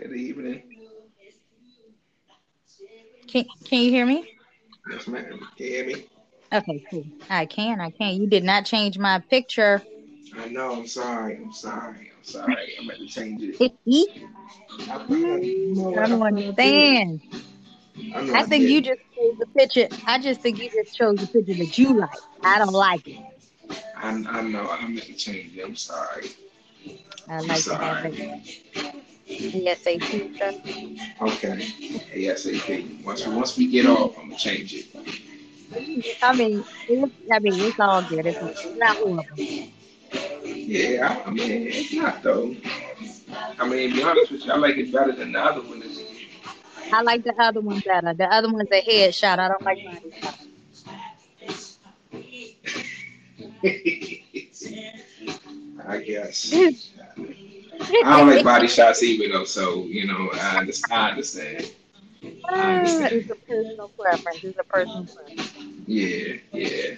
Good evening. Can Can you hear me? Yes, ma'am. Can you hear me? Okay, cool. I can. I can. You did not change my picture. I know. I'm sorry. I'm sorry. I'm sorry. I'm going to change it. I, don't understand. I, I think you just chose the picture. I just think you just chose the picture that you like. I don't like it. I, I know. I meant to change it. I'm sorry. I like have it. ASAP stuff. Okay. ASAP. Once we once we get off, I'm gonna change it. I mean, it's, I mean, it's all good. It's, it's not horrible. Yeah, I, I mean, it's not though. I mean, to be honest with you, I like it better than the other one. I like the other one better. The other one's a headshot. I don't like body shot. I guess. I don't like body shots either, though. So you know, I understand. I understand. I understand. It's a personal preference. It's a personal preference. Yeah, yeah.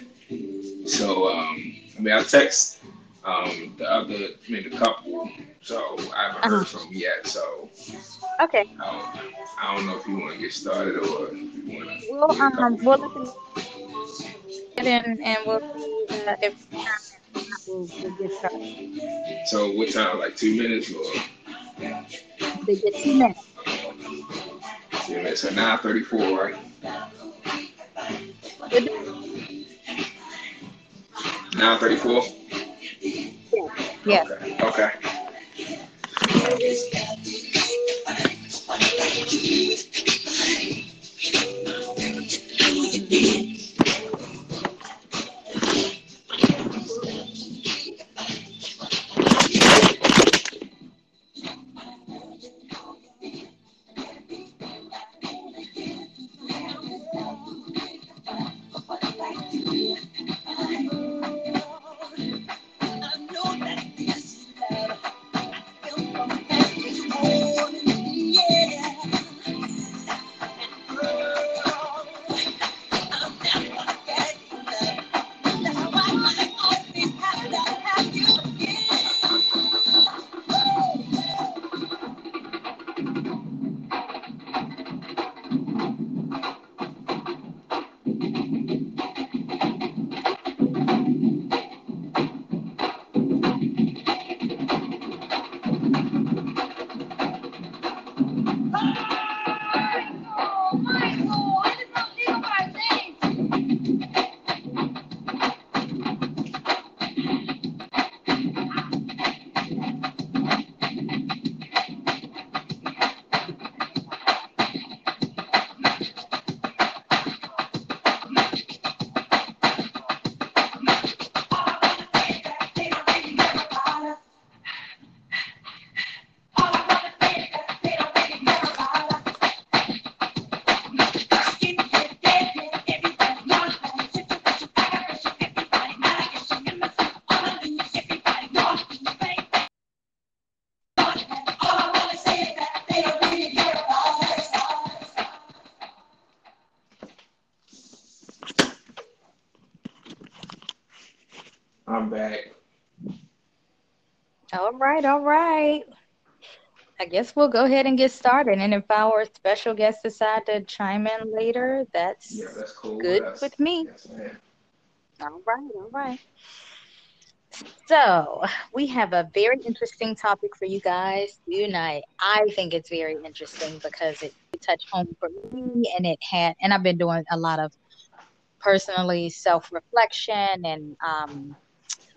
So, um, I mean, I text um the other, I mean, the couple. So I haven't heard uh-huh. from them yet. So. Okay. I don't, I don't know if you want to get started or if you want to. Well, um, we'll listen and and we'll see uh, if So what time? Like two minutes or? They get two minutes. Two minutes. So nine thirty-four, right? Nine thirty-four. Yeah. Okay. okay. Right, all right. I guess we'll go ahead and get started. And if our special guests decide to chime in later, that's, yeah, that's cool. good that's, with me. Yes, all right, all right. So we have a very interesting topic for you guys tonight. I think it's very interesting because it touched home for me, and it had, and I've been doing a lot of personally self reflection and um,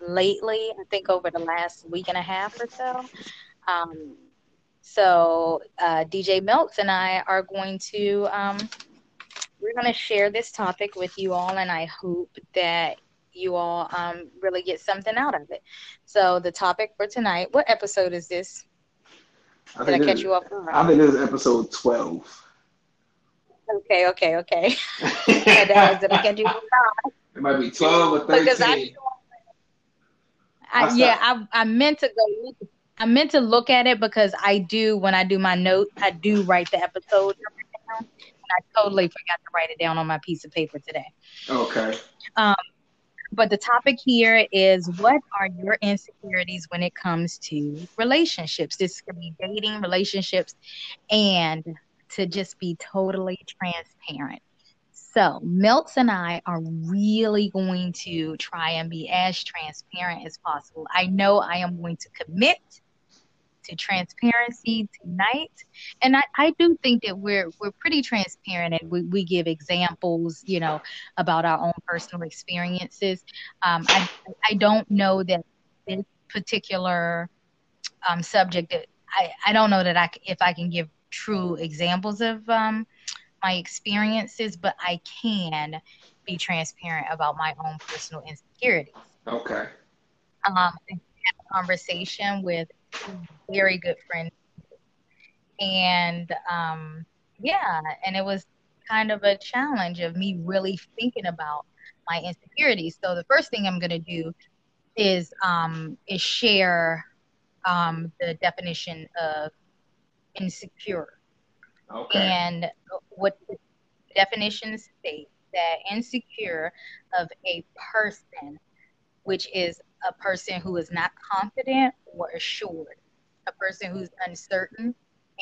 lately, I think over the last week and a half or so. Um, so uh, DJ Melts and I are going to um, we're going to share this topic with you all, and I hope that you all um, really get something out of it. So the topic for tonight, what episode is this? I Did I catch you off? I think this is episode twelve. Okay, okay, okay. and, uh, did I catch you? It might be twelve or thirteen. Because I, I, yeah, I, I meant to go. I meant to look at it because I do when I do my notes, I do write the episode down, and I totally forgot to write it down on my piece of paper today. Okay. Um, but the topic here is what are your insecurities when it comes to relationships? This could be dating, relationships, and to just be totally transparent. So, Melts and I are really going to try and be as transparent as possible. I know I am going to commit to transparency tonight. And I, I do think that we're we're pretty transparent and we, we give examples, you know, about our own personal experiences. Um, I I don't know that this particular um, subject I, I don't know that I if I can give true examples of um, my experiences, but I can be transparent about my own personal insecurities. Okay. Um, conversation with very good friend. And um, yeah, and it was kind of a challenge of me really thinking about my insecurities. So the first thing I'm going to do is um, is share um, the definition of insecure. Okay. And what the definition states that insecure of a person, which is a person who is not confident or assured, a person who's uncertain,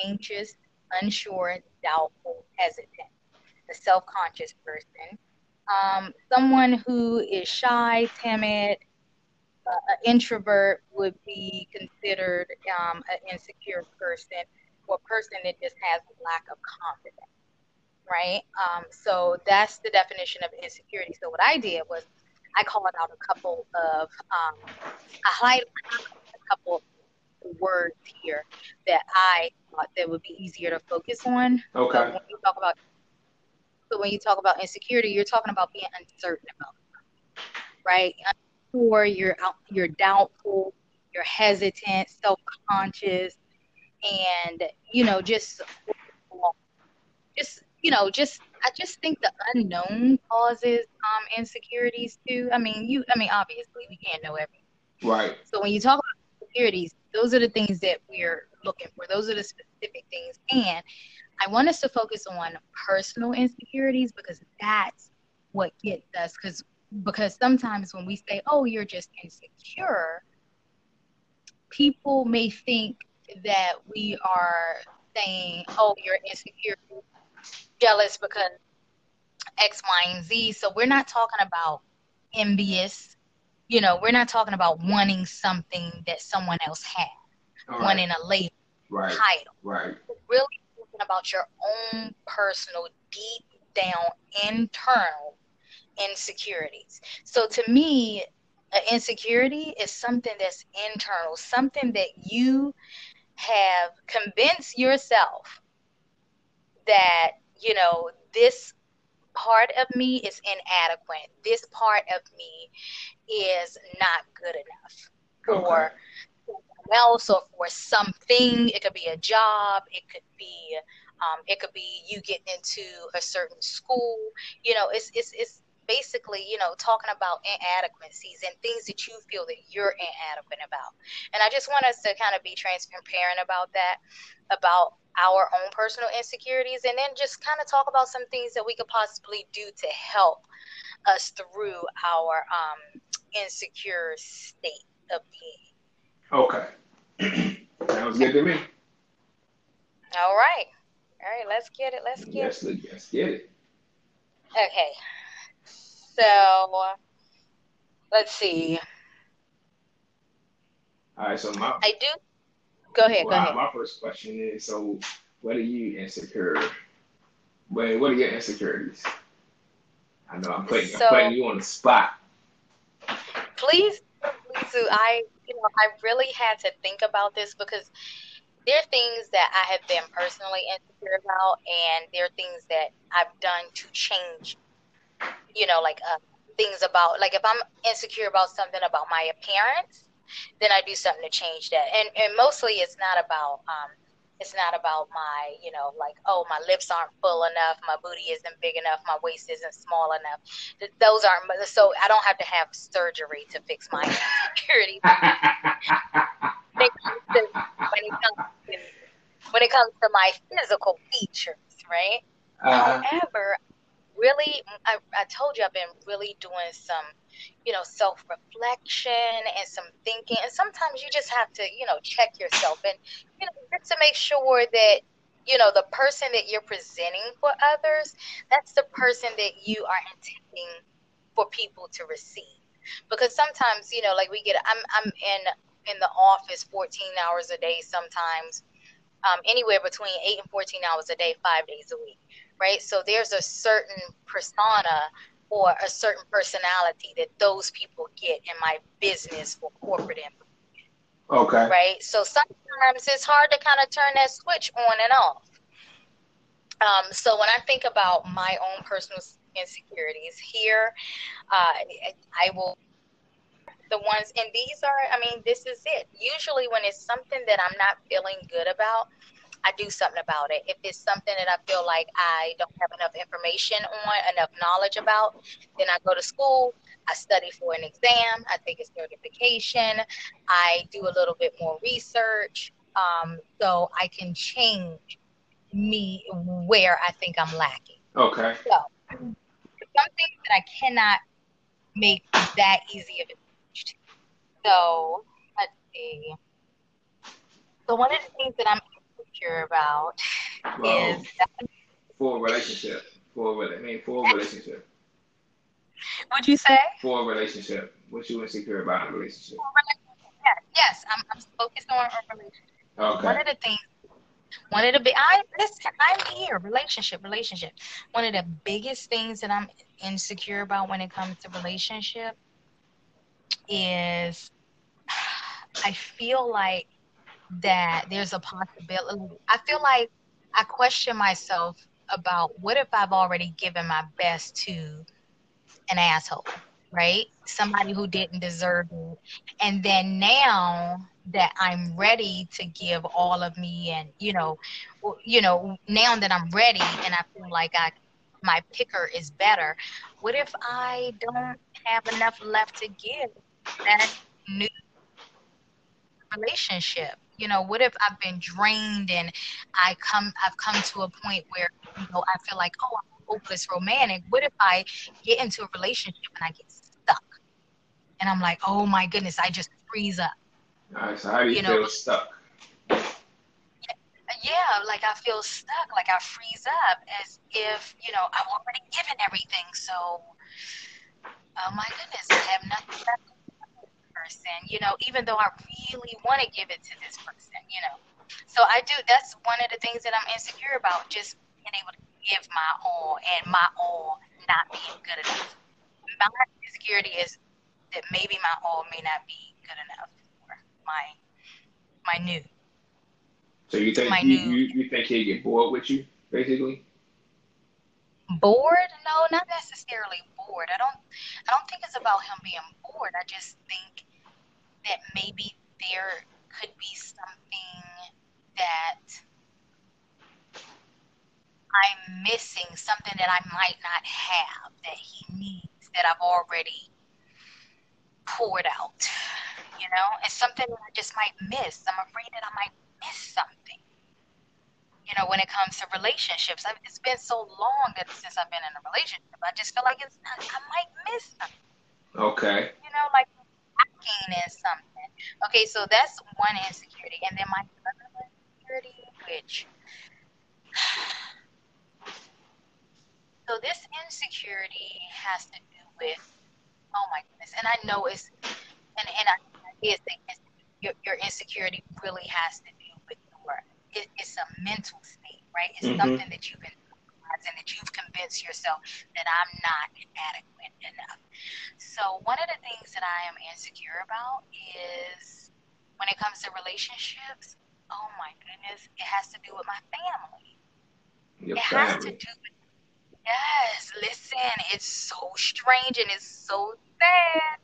anxious, unsure, doubtful, hesitant, a self conscious person, um, someone who is shy, timid, uh, an introvert would be considered um, an insecure person or a person that just has a lack of confidence, right? Um, so that's the definition of insecurity. So what I did was I called out a couple of, um, I highlighted a couple words here that I thought that would be easier to focus on. Okay. So when you talk about, so when you talk about insecurity, you're talking about being uncertain about right? Unsure, you're out, you're doubtful, you're hesitant, self-conscious, and you know, just, just you know, just I just think the unknown causes um insecurities too. I mean, you I mean obviously we can't know everything. Right. So when you talk about insecurities, those are the things that we're looking for. Those are the specific things. And I want us to focus on personal insecurities because that's what gets us because because sometimes when we say, "Oh, you're just insecure," people may think that we are saying, "Oh, you're insecure jealous because X, Y, and Z. So we're not talking about envious. You know, we're not talking about wanting something that someone else has, All wanting a label, Right. title. Right. We're really talking about your own personal, deep down, internal insecurities. So to me, an insecurity is something that's internal, something that you have convinced yourself that you know this part of me is inadequate. This part of me is not good enough for someone else or for something. It could be a job. It could be um, it could be you getting into a certain school. You know it's it's it's basically you know talking about inadequacies and things that you feel that you're inadequate about and i just want us to kind of be transparent about that about our own personal insecurities and then just kind of talk about some things that we could possibly do to help us through our um, insecure state of being. Okay. Sounds good to me. All right. All right, let's get it. Let's get Yes, it. let's get it. Okay. So let's see. All right. So my I do. Go ahead. Go ahead. my first question is: So, what are you insecure? What What are your insecurities? I know I'm putting So- I'm putting you on the spot. please, please do. I, you know, I really had to think about this because there are things that I have been personally insecure about, and there are things that I've done to change. You know, like uh, things about, like if I'm insecure about something about my appearance, then I do something to change that. And and mostly it's not about um, it's not about my, you know, like oh my lips aren't full enough, my booty isn't big enough, my waist isn't small enough. Those aren't so I don't have to have surgery to fix my insecurities. When it comes to when it comes to, when it comes to my physical features, right? uh, However, really, I, I told you I've been really doing some you know, self reflection and some thinking. And sometimes you just have to, you know, check yourself and, you know, just to make sure that, you know, the person that you're presenting for others, that's the person that you are intending for people to receive. Because sometimes, you know, like we get, I'm, I'm in, in the office 14 hours a day sometimes, um, anywhere between eight and 14 hours a day, five days a week, right? So there's a certain persona or a certain personality that those people get in my business for corporate information. Okay. Right. So sometimes it's hard to kind of turn that switch on and off. Um, so when I think about my own personal insecurities here, uh, I will the ones and these are i mean this is it usually when it's something that i'm not feeling good about I do something about it. If it's something that I feel like I don't have enough information on, enough knowledge about, then I go to school, I study for an exam, I take a certification, I do a little bit more research, um, so I can change me where I think I'm lacking. Okay. So something that I cannot make that easy of a change. So let's see. So one of the things that I'm insecure about well, is for relationship. For I mean for relationship. What'd you say? For a relationship. What you insecure about in a relationship? Yes, I'm, I'm focused on a relationship. Okay. One of the things one of the big I listen, I'm here, relationship, relationship. One of the biggest things that I'm insecure about when it comes to relationship is I feel like that there's a possibility. I feel like I question myself about what if I've already given my best to an asshole, right? Somebody who didn't deserve it. And then now that I'm ready to give all of me and you know you know now that I'm ready and I feel like I my picker is better what if I don't have enough left to give that new relationship you know what if i've been drained and i come i've come to a point where you know i feel like oh i'm hopeless romantic what if i get into a relationship and i get stuck and i'm like oh my goodness i just freeze up right so how do you, you feel know? stuck yeah, like I feel stuck, like I freeze up as if, you know, I've already given everything. So, oh my goodness, I have nothing left person, you know, even though I really want to give it to this person, you know. So I do, that's one of the things that I'm insecure about, just being able to give my all and my all not being good enough. My insecurity is that maybe my all may not be good enough for my my new. So you think you, you, you think he'll get bored with you, basically? Bored? No, not necessarily bored. I don't I don't think it's about him being bored. I just think that maybe there could be something that I'm missing, something that I might not have that he needs that I've already poured out. You know, it's something that I just might miss. I'm afraid that I might miss something. You know, when it comes to relationships, I've, it's been so long that since I've been in a relationship, I just feel like it's I might miss something. Okay. You know, like lacking in something. Okay, so that's one insecurity. And then my other insecurity, which so this insecurity has to do with oh my goodness. And I know it's and, and I is your, your insecurity really has to do with your it, it's a mental state, right? It's mm-hmm. something that you've been and that you've convinced yourself that I'm not adequate enough. So, one of the things that I am insecure about is when it comes to relationships, oh my goodness, it has to do with my family. Your it family. has to do with, yes, listen, it's so strange and it's so sad.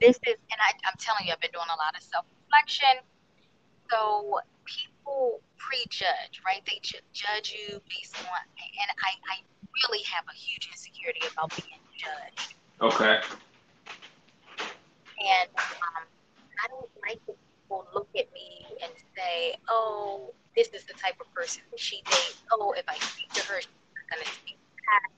This is, and I, I'm telling you, I've been doing a lot of self reflection. So, people prejudge, right? They judge you based on, and I, I really have a huge insecurity about being judged. Okay. And um, I don't like when people look at me and say, "Oh, this is the type of person she dates." Oh, if I speak to her, she's not gonna speak back.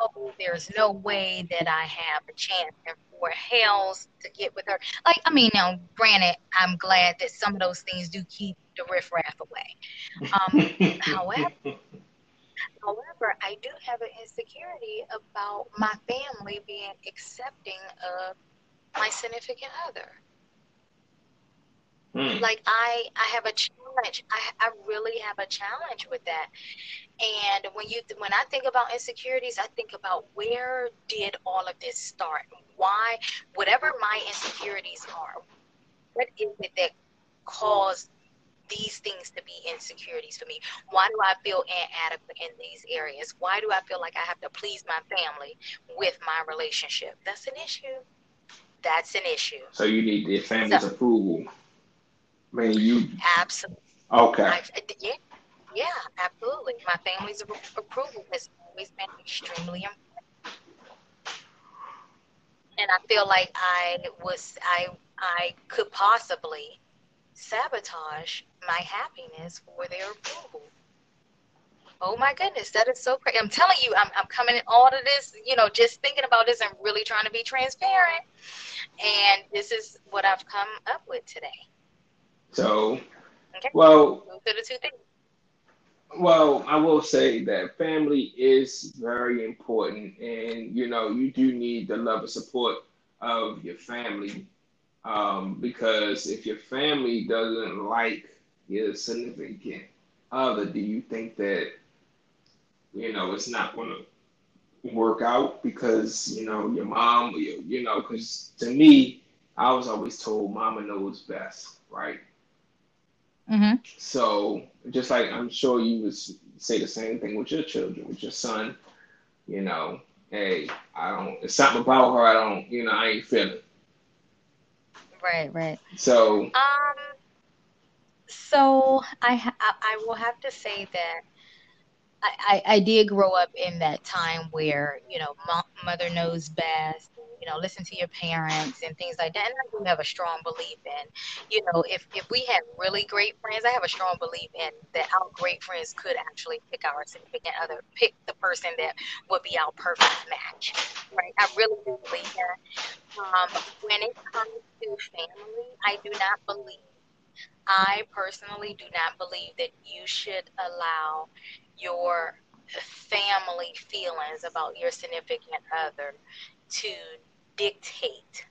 Oh, there's no way that I have a chance and for Hells to get with her. Like, I mean, now, granted, I'm glad that some of those things do keep the riffraff away. Um, however, however, I do have an insecurity about my family being accepting of my significant other. Hmm. Like I, I have a challenge. I, I really have a challenge with that. And when you, when I think about insecurities, I think about where did all of this start? Why, whatever my insecurities are, what is it that caused these things to be insecurities for me? Why do I feel inadequate in these areas? Why do I feel like I have to please my family with my relationship? That's an issue. That's an issue. So you need the family's so, approval. Man, you absolutely okay. I, yeah, yeah, absolutely. My family's approval has always been extremely important, and I feel like I was I I could possibly sabotage my happiness for their approval. Oh my goodness, that is so crazy. I'm telling you, I'm, I'm coming in all of this, you know, just thinking about this and really trying to be transparent. And this is what I've come up with today. So, okay. well, to the two things. Well, I will say that family is very important, and you know, you do need the love and support of your family um, because if your family doesn't like your significant other, do you think that you know it's not going to work out because you know your mom, you, you know, because to me, I was always told mama knows best, right? Mm-hmm. So just like I'm sure you would say the same thing with your children, with your son, you know, hey, I don't, it's something about her I don't, you know, I ain't feeling. Right, right. So, um, so I, ha- I will have to say that I, I, I did grow up in that time where, you know, mother knows best you know, listen to your parents and things like that. And I do have a strong belief in, you know, if, if we had really great friends, I have a strong belief in that our great friends could actually pick our significant other, pick the person that would be our perfect match. Right? I really do believe that. Um, when it comes to family, I do not believe, I personally do not believe that you should allow your family feelings about your significant other to dictate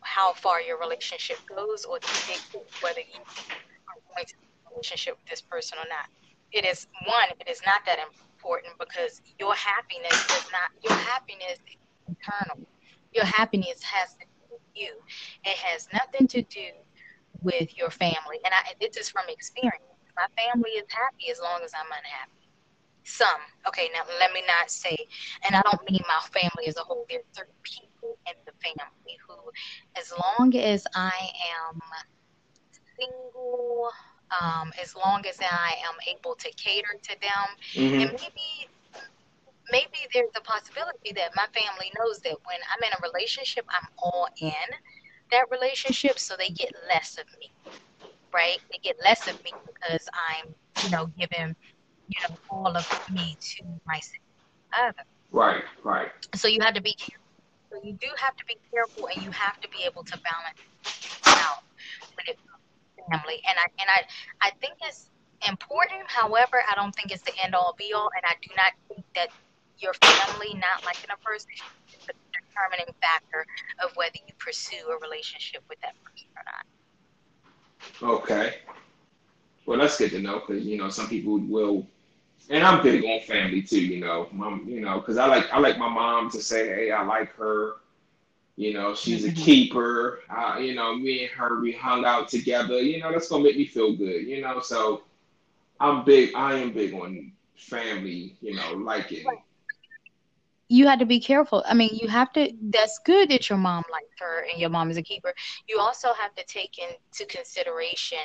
how far your relationship goes or dictate whether you are going to in a relationship with this person or not. It is one, it is not that important because your happiness is not your happiness is internal. Your happiness has to do with you. It has nothing to do with your family. And I this is from experience. My family is happy as long as I'm unhappy some. Okay, now let me not say, and I don't mean my family as a whole. there are certain people in the family who, as long as I am single, um, as long as I am able to cater to them, mm-hmm. and maybe maybe there's a possibility that my family knows that when I'm in a relationship, I'm all in that relationship, so they get less of me, right? They get less of me because I'm, you know, giving you know, all of me to my other. Right, right. So you have to be careful. So you do have to be careful, and you have to be able to balance out when it comes to family. And I and I I think it's important. However, I don't think it's the end all be all, and I do not think that your family not liking a person is the determining factor of whether you pursue a relationship with that person or not. Okay. Well, that's good to know because you know some people will and I'm big on family too, you know. Mom, you know, because I like I like my mom to say, "Hey, I like her." You know, she's a mm-hmm. keeper. Uh, you know, me and her we hung out together. You know, that's gonna make me feel good. You know, so I'm big. I am big on family. You know, liking. You had to be careful. I mean, you have to. That's good that your mom liked her and your mom is a keeper. You also have to take into consideration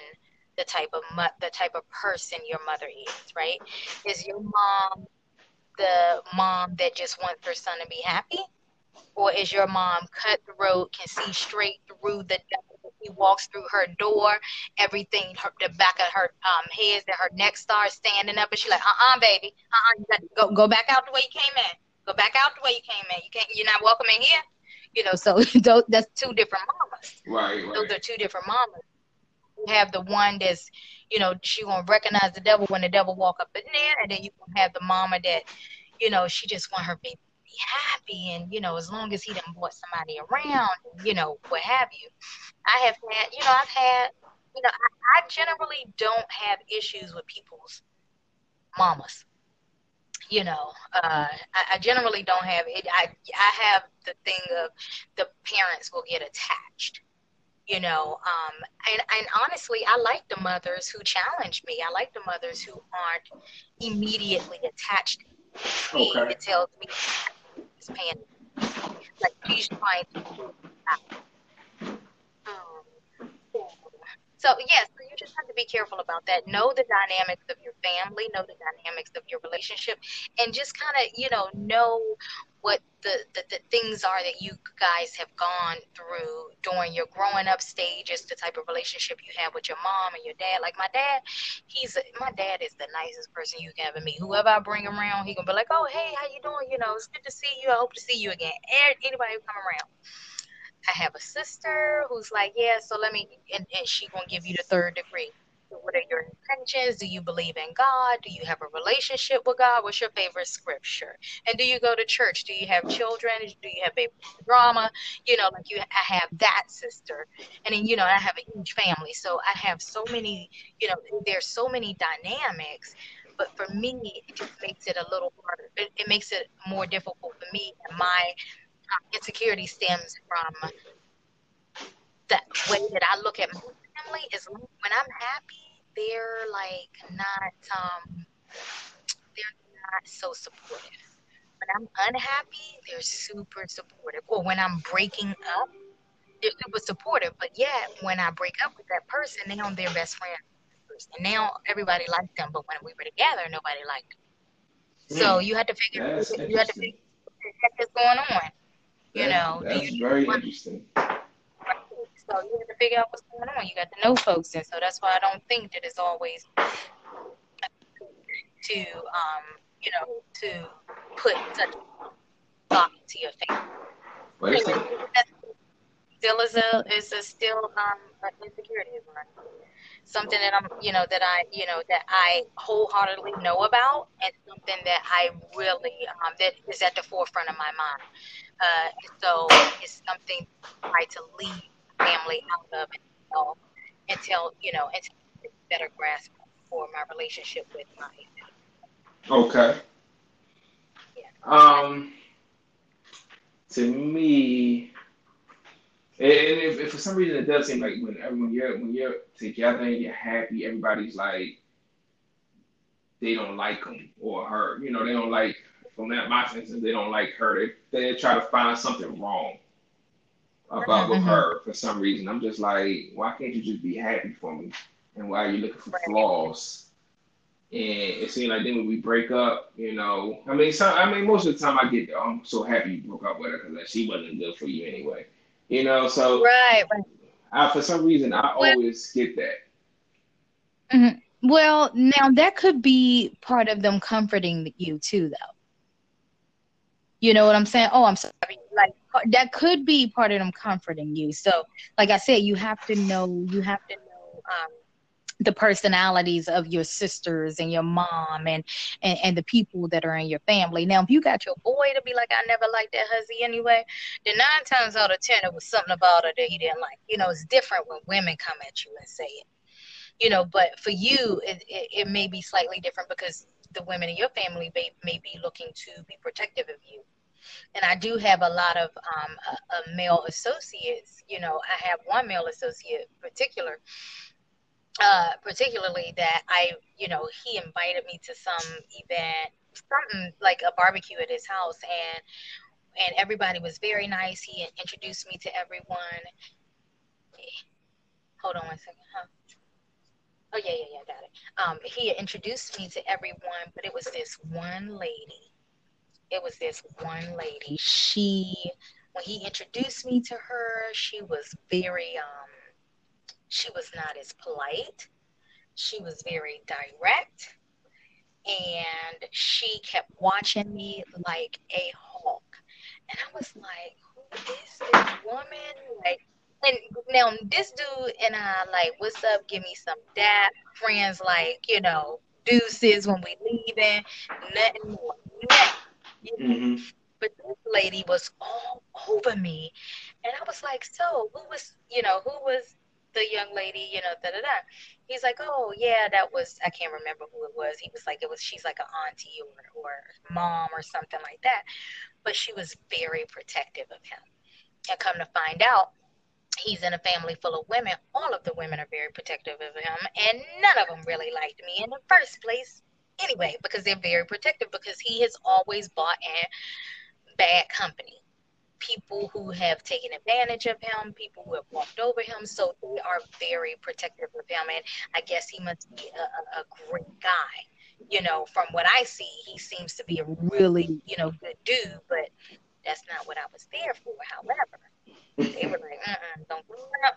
the type of mo- the type of person your mother is, right? Is your mom the mom that just wants her son to be happy? Or is your mom cutthroat, can see straight through the he walks through her door, everything, her, the back of her um, head, that her neck starts standing up, and she's like, "Uh, uh baby, uh, uh you got to go go back out the way you came in. Go back out the way you came in. You can't. You're not welcome in here. You know, so those that's two different mamas. Right, right. Those are two different mamas. Have the one that's, you know, she gonna recognize the devil when the devil walk up in there, and then you gonna have the mama that, you know, she just want her baby to be happy, and you know, as long as he done brought somebody around, you know, what have you. I have had, you know, I've had, you know, I, I generally don't have issues with people's mamas you know, uh, I, I, generally don't have it. I I have the thing of the parents will get attached, you know. Um, and and honestly, I like the mothers who challenge me. I like the mothers who aren't immediately attached to me. Okay. It tells me it's paying. Like she's trying to. So yes, so you just have to be careful about that. Know the dynamics of your family, know the dynamics of your relationship, and just kind of you know know what the, the, the things are that you guys have gone through during your growing up stages, the type of relationship you have with your mom and your dad. Like my dad, he's my dad is the nicest person you can ever meet. Whoever I bring around, he gonna be like, "Oh, hey, how you doing? You know, it's good to see you. I hope to see you again." Anybody who come around. I have a sister who's like, yeah, so let me, and, and she gonna give you the third degree. What are your intentions? Do you believe in God? Do you have a relationship with God? What's your favorite scripture? And do you go to church? Do you have children? Do you have baby drama? You know, like you, I have that sister, and then you know, I have a huge family, so I have so many. You know, there's so many dynamics but for me it just makes it a little harder it, it, makes it more difficult for me and my insecurity stems from the way that I look at my family is when I'm happy, they're like not um they're not so supportive. When I'm unhappy, they're super supportive. Or when I'm breaking up, it, it was supportive. But yet when I break up with that person, now I'm their best friend. And now everybody likes them, but when we were together, nobody liked them. So hmm. you had to figure you had to figure what's going on. You know, that's very interesting. So you have to figure out what's going on. You got to know folks, and so that's why I don't think that it's always to, um, you know, to put such thought into your family. Still is a is a still um an insecurity mine something that I'm, you know, that I, you know, that I wholeheartedly know about, and something that I really um, that is at the forefront of my mind. Uh, so it's something I try to leave family out of until, until you know, until better grasp for my relationship with my. Family. Okay. Yeah. Um. To me, and if, if, for some reason it does seem like when when you're when you're together and you're happy, everybody's like they don't like him or her. You know, they don't like from that my sense they don't like her. They they try to find something wrong about mm-hmm. with her for some reason. I'm just like, why can't you just be happy for me? And why are you looking for flaws? And it seems like then when we break up, you know, I mean, some, I mean, most of the time I get, oh, I'm so happy you broke up with her because like, she wasn't good for you anyway. You know, so right, right. I, for some reason, I well, always get that. Mm-hmm. Well, now that could be part of them comforting you too, though. You know what I'm saying? Oh, I'm sorry. Like that could be part of them comforting you. So, like I said, you have to know. You have to know. Um, the personalities of your sisters and your mom and, and and the people that are in your family. Now, if you got your boy to be like, I never liked that hussy anyway, then nine times out of ten, it was something about her that he didn't like. You know, it's different when women come at you and say it. You know, but for you, it, it, it may be slightly different because the women in your family may, may be looking to be protective of you. And I do have a lot of um, uh, uh, male associates. You know, I have one male associate in particular uh, particularly that I, you know, he invited me to some event, something like a barbecue at his house, and and everybody was very nice. He introduced me to everyone. Hold on one second, huh? Oh yeah, yeah, yeah, got it. Um, he introduced me to everyone, but it was this one lady. It was this one lady. She, when he introduced me to her, she was very um she was not as polite. She was very direct. and she kept watching me like a hawk. And I was like, who is this woman? Like, and now this dude and I like, what's up? Give me some dap. Friends like, you know, deuces when we leaving. Nothing more. Nothing. Mm-hmm. But this lady was all over me, and I was like, so who was, you know, who was the young lady, you know, da da da. He's like, oh yeah, that was I can't remember who it was. He was like, it was she's like an auntie or or mom or something like that, but she was very protective of him. And come to find out, he's in a family full of women. All of the women are very protective of him, and none of them really liked me in the first place. Anyway, because they're very protective because he has always bought in bad company people who have taken advantage of him, people who have walked over him. So they are very protective of him. And I guess he must be a, a great guy. You know, from what I see, he seems to be a really, you know, good dude, but that's not what I was there for. However, they were like, Mm-mm, don't.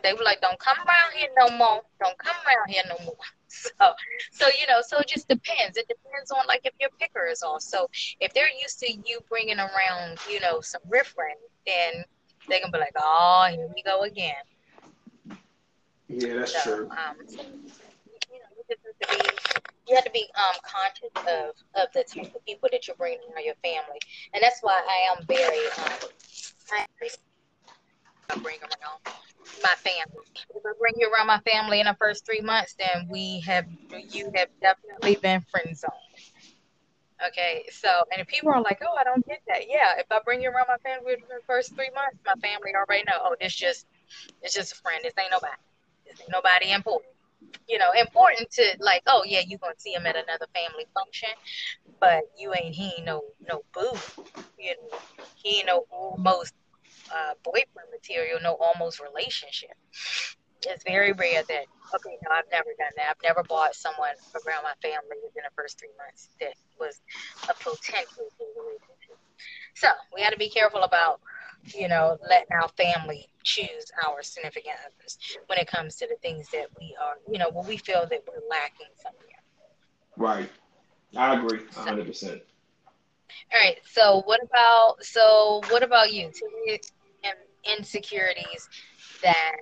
They were like, don't come around here no more. Don't come around here no more. So, so you know, so it just depends. It depends on like if your picker is off. So if they're used to you bringing around, you know, some riffraff, then they can be like, oh, here we go again. Yeah, that's so, true. Um, so, you know, you have to be, you have to be um, conscious of, of the type of people that you're bringing around your family, and that's why I am very um, I, I bring around my family. If I bring you around my family in the first three months, then we have you have definitely been friend zoned. Okay, so and if people are like, "Oh, I don't get that," yeah. If I bring you around my family in the first three months, my family already know. Oh, this just it's just a friend. This ain't nobody. This ain't nobody important. You know, important to like. Oh yeah, you gonna see him at another family function, but you ain't he ain't no no boo. You know, he ain't no almost uh, boyfriend material, no almost relationship. It's very rare that okay, no, I've never done that. I've never bought someone around my family within the first three months that was a potential relationship. So we got to be careful about you know letting our family choose our significant others when it comes to the things that we are you know when we feel that we're lacking somewhere. Right, I agree, hundred percent. All right. So what about so what about you? Insecurities that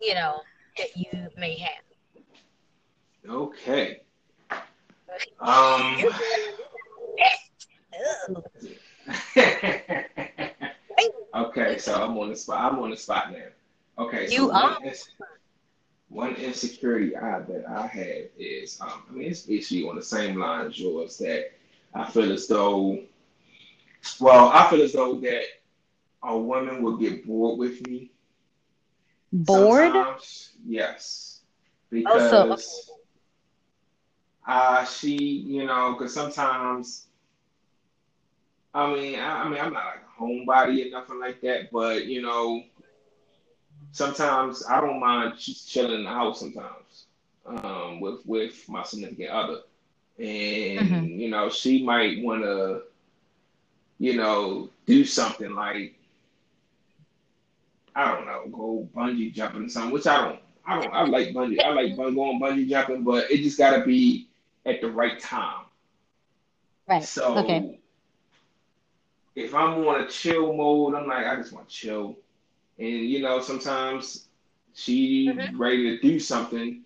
you know that you may have. Okay. Um. okay, so I'm on the spot. I'm on the spot now. Okay, so you are. One insecurity I that I have is, um, I mean, it's basically on the same line as yours that I feel as though, well, I feel as though that a woman will get bored with me. Bored? Sometimes, yes, because oh, so, uh, she, you know, because sometimes, I mean, I, I mean, I'm not like a homebody or nothing like that, but you know, sometimes I don't mind just chilling in the house sometimes um, with with my significant other and mm-hmm. you know she might want to you know do something like I don't know go bungee jumping or something which I don't I don't I like bungee I like going bungee jumping but it just got to be at the right time right so okay if I'm on a chill mode I'm like I just want to chill and you know sometimes she mm-hmm. ready to do something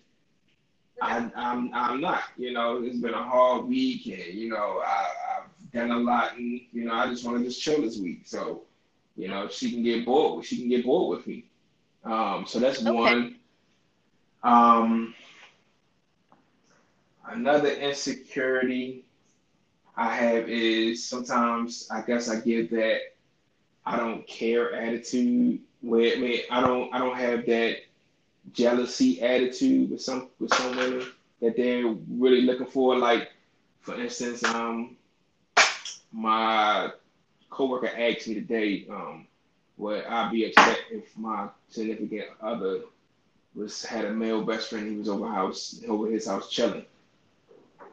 I, I'm I'm not. You know, it's been a hard week, and you know, I, I've done a lot, and you know, I just want to just chill this week. So, you know, she can get bored. She can get bored with me. Um, so that's okay. one. Um, another insecurity I have is sometimes I guess I give that I don't care attitude. Where I mean, I don't I don't have that jealousy attitude with some with some women that they're really looking for. Like, for instance, um, my coworker asked me today, um, would I be upset if my significant other was had a male best friend? He was over house over his house chilling.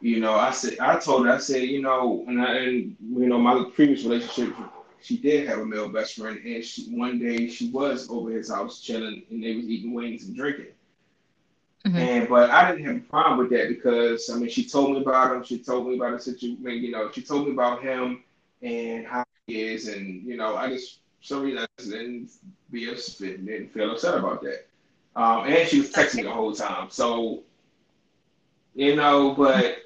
You know, I said I told her I said you know, and, I, and you know my previous relationship she did have a male best friend, and she, one day she was over his house chilling, and they was eating wings and drinking. Mm-hmm. And but I didn't have a problem with that because I mean she told me about him. She told me about the situation. You know, she told me about him and how is, and you know, I just so reason I didn't be upset, didn't feel upset about that. Um, and she was texting the whole time, so you know, but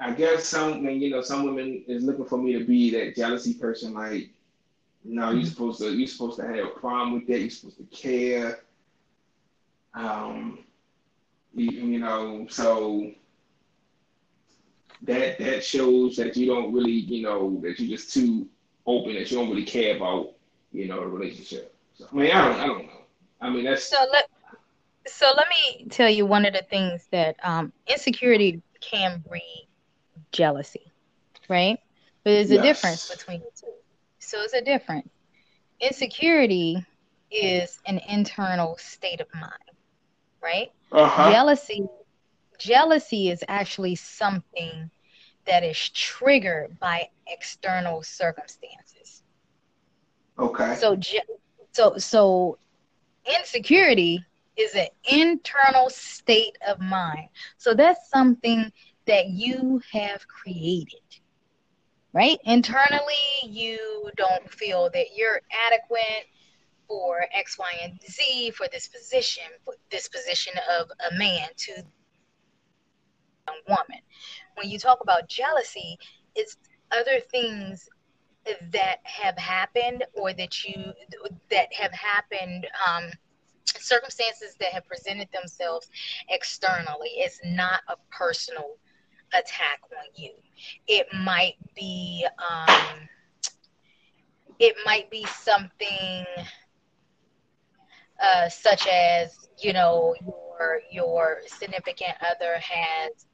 I guess some, you know, some women is looking for me to be that jealousy person. Like, no, you're mm-hmm. supposed to, you're supposed to have a problem with that. You're supposed to care. Um, you, you know, so that that shows that you don't really, you know, that you're just too open, that you don't really care about, you know, a relationship. So, I mean, I don't, I don't know. I mean, that's so. Let so let me tell you one of the things that um, insecurity can breed jealousy, right? But there's yes. a difference between the two. So it's a difference. Insecurity is an internal state of mind, right? Uh-huh. Jealousy, jealousy is actually something that is triggered by external circumstances. Okay. So, so, so, insecurity is an internal state of mind. So that's something that you have created. Right? Internally, you don't feel that you're adequate for X, Y, and Z for this position, for this position of a man to woman. When you talk about jealousy, it's other things that have happened or that you that have happened um, circumstances that have presented themselves externally it's not a personal attack on you. It might be um, it might be something uh, such as you know your your significant other has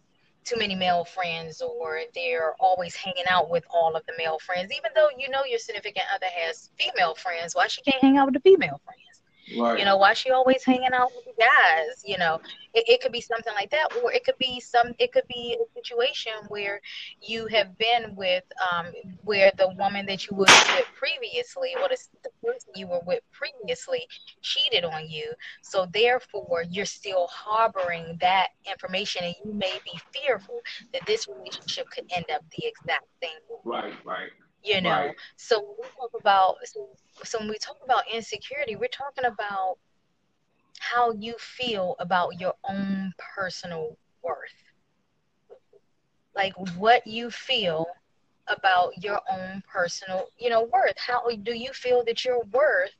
too many male friends or they're always hanging out with all of the male friends even though you know your significant other has female friends. Why she can't hang out with the female friends Right. You know, why she always hanging out with the guys? You know, it, it could be something like that, or it could be some. It could be a situation where you have been with, um, where the woman that you were with previously, or the, the person you were with previously, cheated on you. So therefore, you're still harboring that information, and you may be fearful that this relationship could end up the exact same. Right. Right you know. Right. so when we talk about so, so when we talk about insecurity we're talking about how you feel about your own personal worth. Like what you feel about your own personal you know worth. How do you feel that your worth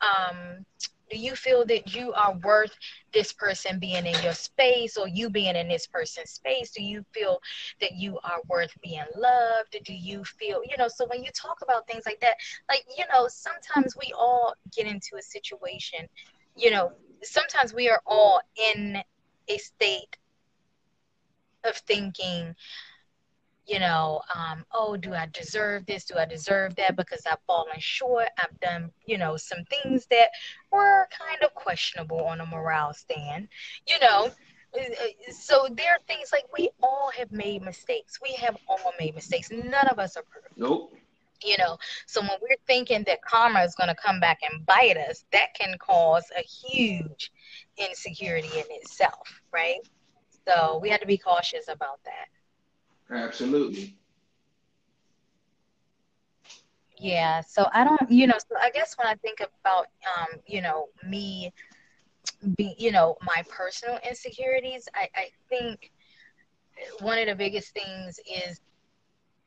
um do you feel that you are worth this person being in your space or you being in this person's space? Do you feel that you are worth being loved? Do you feel you know so when you talk about things like that like you know sometimes we all get into a situation you know sometimes we are all in a state of thinking you know, um, oh, do I deserve this? Do I deserve that? Because I've fallen short. I've done, you know, some things that were kind of questionable on a morale stand, you know. So there are things like we all have made mistakes. We have all made mistakes. None of us are perfect. Nope. You know, so when we're thinking that karma is going to come back and bite us, that can cause a huge insecurity in itself, right? So we have to be cautious about that. Absolutely. Yeah, so I don't, you know, so I guess when I think about, um, you know, me, be, you know, my personal insecurities, I, I think one of the biggest things is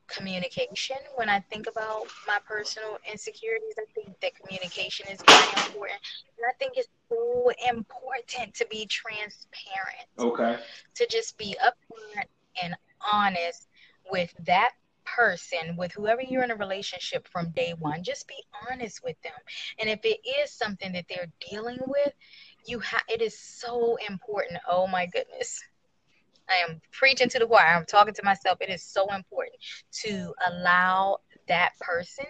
communication. When I think about my personal insecurities, I think that communication is very important. And I think it's so important to be transparent. Okay. To just be upfront and honest with that person, with whoever you're in a relationship from day one, just be honest with them. And if it is something that they're dealing with, you have it is so important. Oh my goodness. I am preaching to the choir. I'm talking to myself. It is so important to allow that person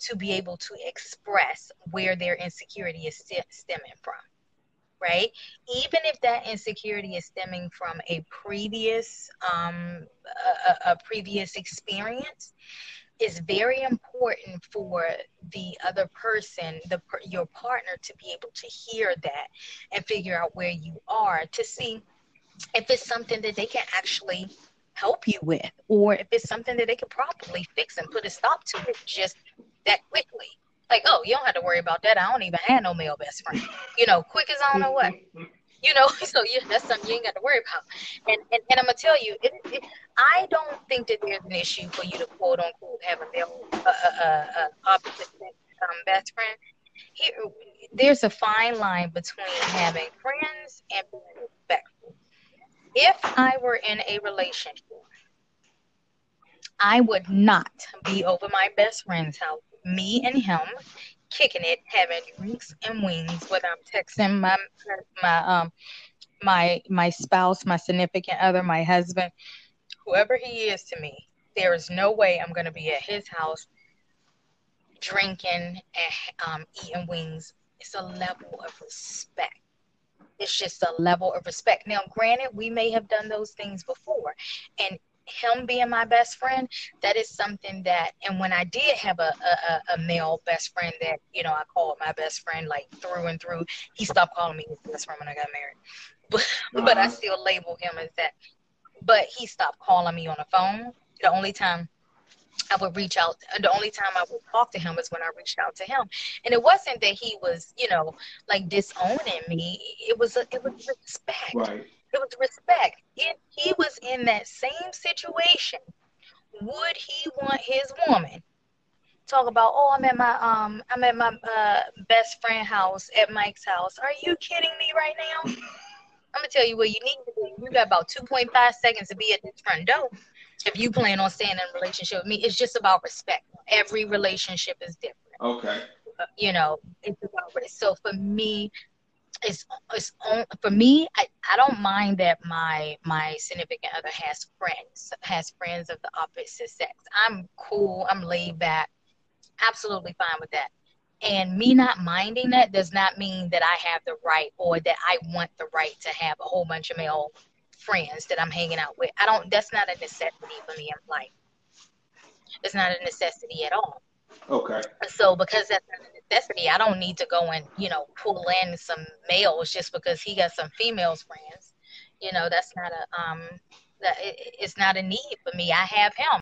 to be able to express where their insecurity is stemming from right? Even if that insecurity is stemming from a previous um, a, a previous experience, it's very important for the other person, the your partner, to be able to hear that and figure out where you are to see if it's something that they can actually help you with, or if it's something that they can properly fix and put a stop to it just that quickly. Like, oh, you don't have to worry about that. I don't even have no male best friend. You know, quick as I don't know what. You know, so yeah, that's something you ain't got to worry about. And and, and I'm gonna tell you, it, it, I don't think that there's an issue for you to quote unquote have a male uh, uh, uh, opposite um, best friend. Here, there's a fine line between having friends and being respectful. If I were in a relationship, I would not be over my best friend's house. Me and him kicking it, having drinks and wings, whether I'm texting my my um my my spouse, my significant other, my husband, whoever he is to me, there is no way I'm gonna be at his house drinking and um, eating wings. It's a level of respect. It's just a level of respect. Now, granted, we may have done those things before, and him being my best friend, that is something that, and when I did have a, a, a male best friend that, you know, I called my best friend like through and through, he stopped calling me his best friend when I got married. But, uh-huh. but I still label him as that. But he stopped calling me on the phone. The only time I would reach out. The only time I would talk to him was when I reached out to him, and it wasn't that he was, you know, like disowning me. It was a, it was respect. Right. It was respect. If he was in that same situation, would he want his woman talk about, oh, I'm at my um, I'm at my uh, best friend house at Mike's house. Are you kidding me right now? I'm gonna tell you what you need to do. You got about 2.5 seconds to be at this front door. If you plan on staying in a relationship with me, it's just about respect. Every relationship is different. Okay. You know, it's about respect. so for me, it's it's for me I, I don't mind that my my significant other has friends has friends of the opposite sex. I'm cool i'm laid back absolutely fine with that. And me not minding that does not mean that i have the right or that i want the right to have a whole bunch of male friends that i'm hanging out with. I don't that's not a necessity for me in life. It's not a necessity at all okay so because that's a necessity. I don't need to go and you know pull in some males just because he got some females friends. You know, that's not a um, that it, it's not a need for me. I have him.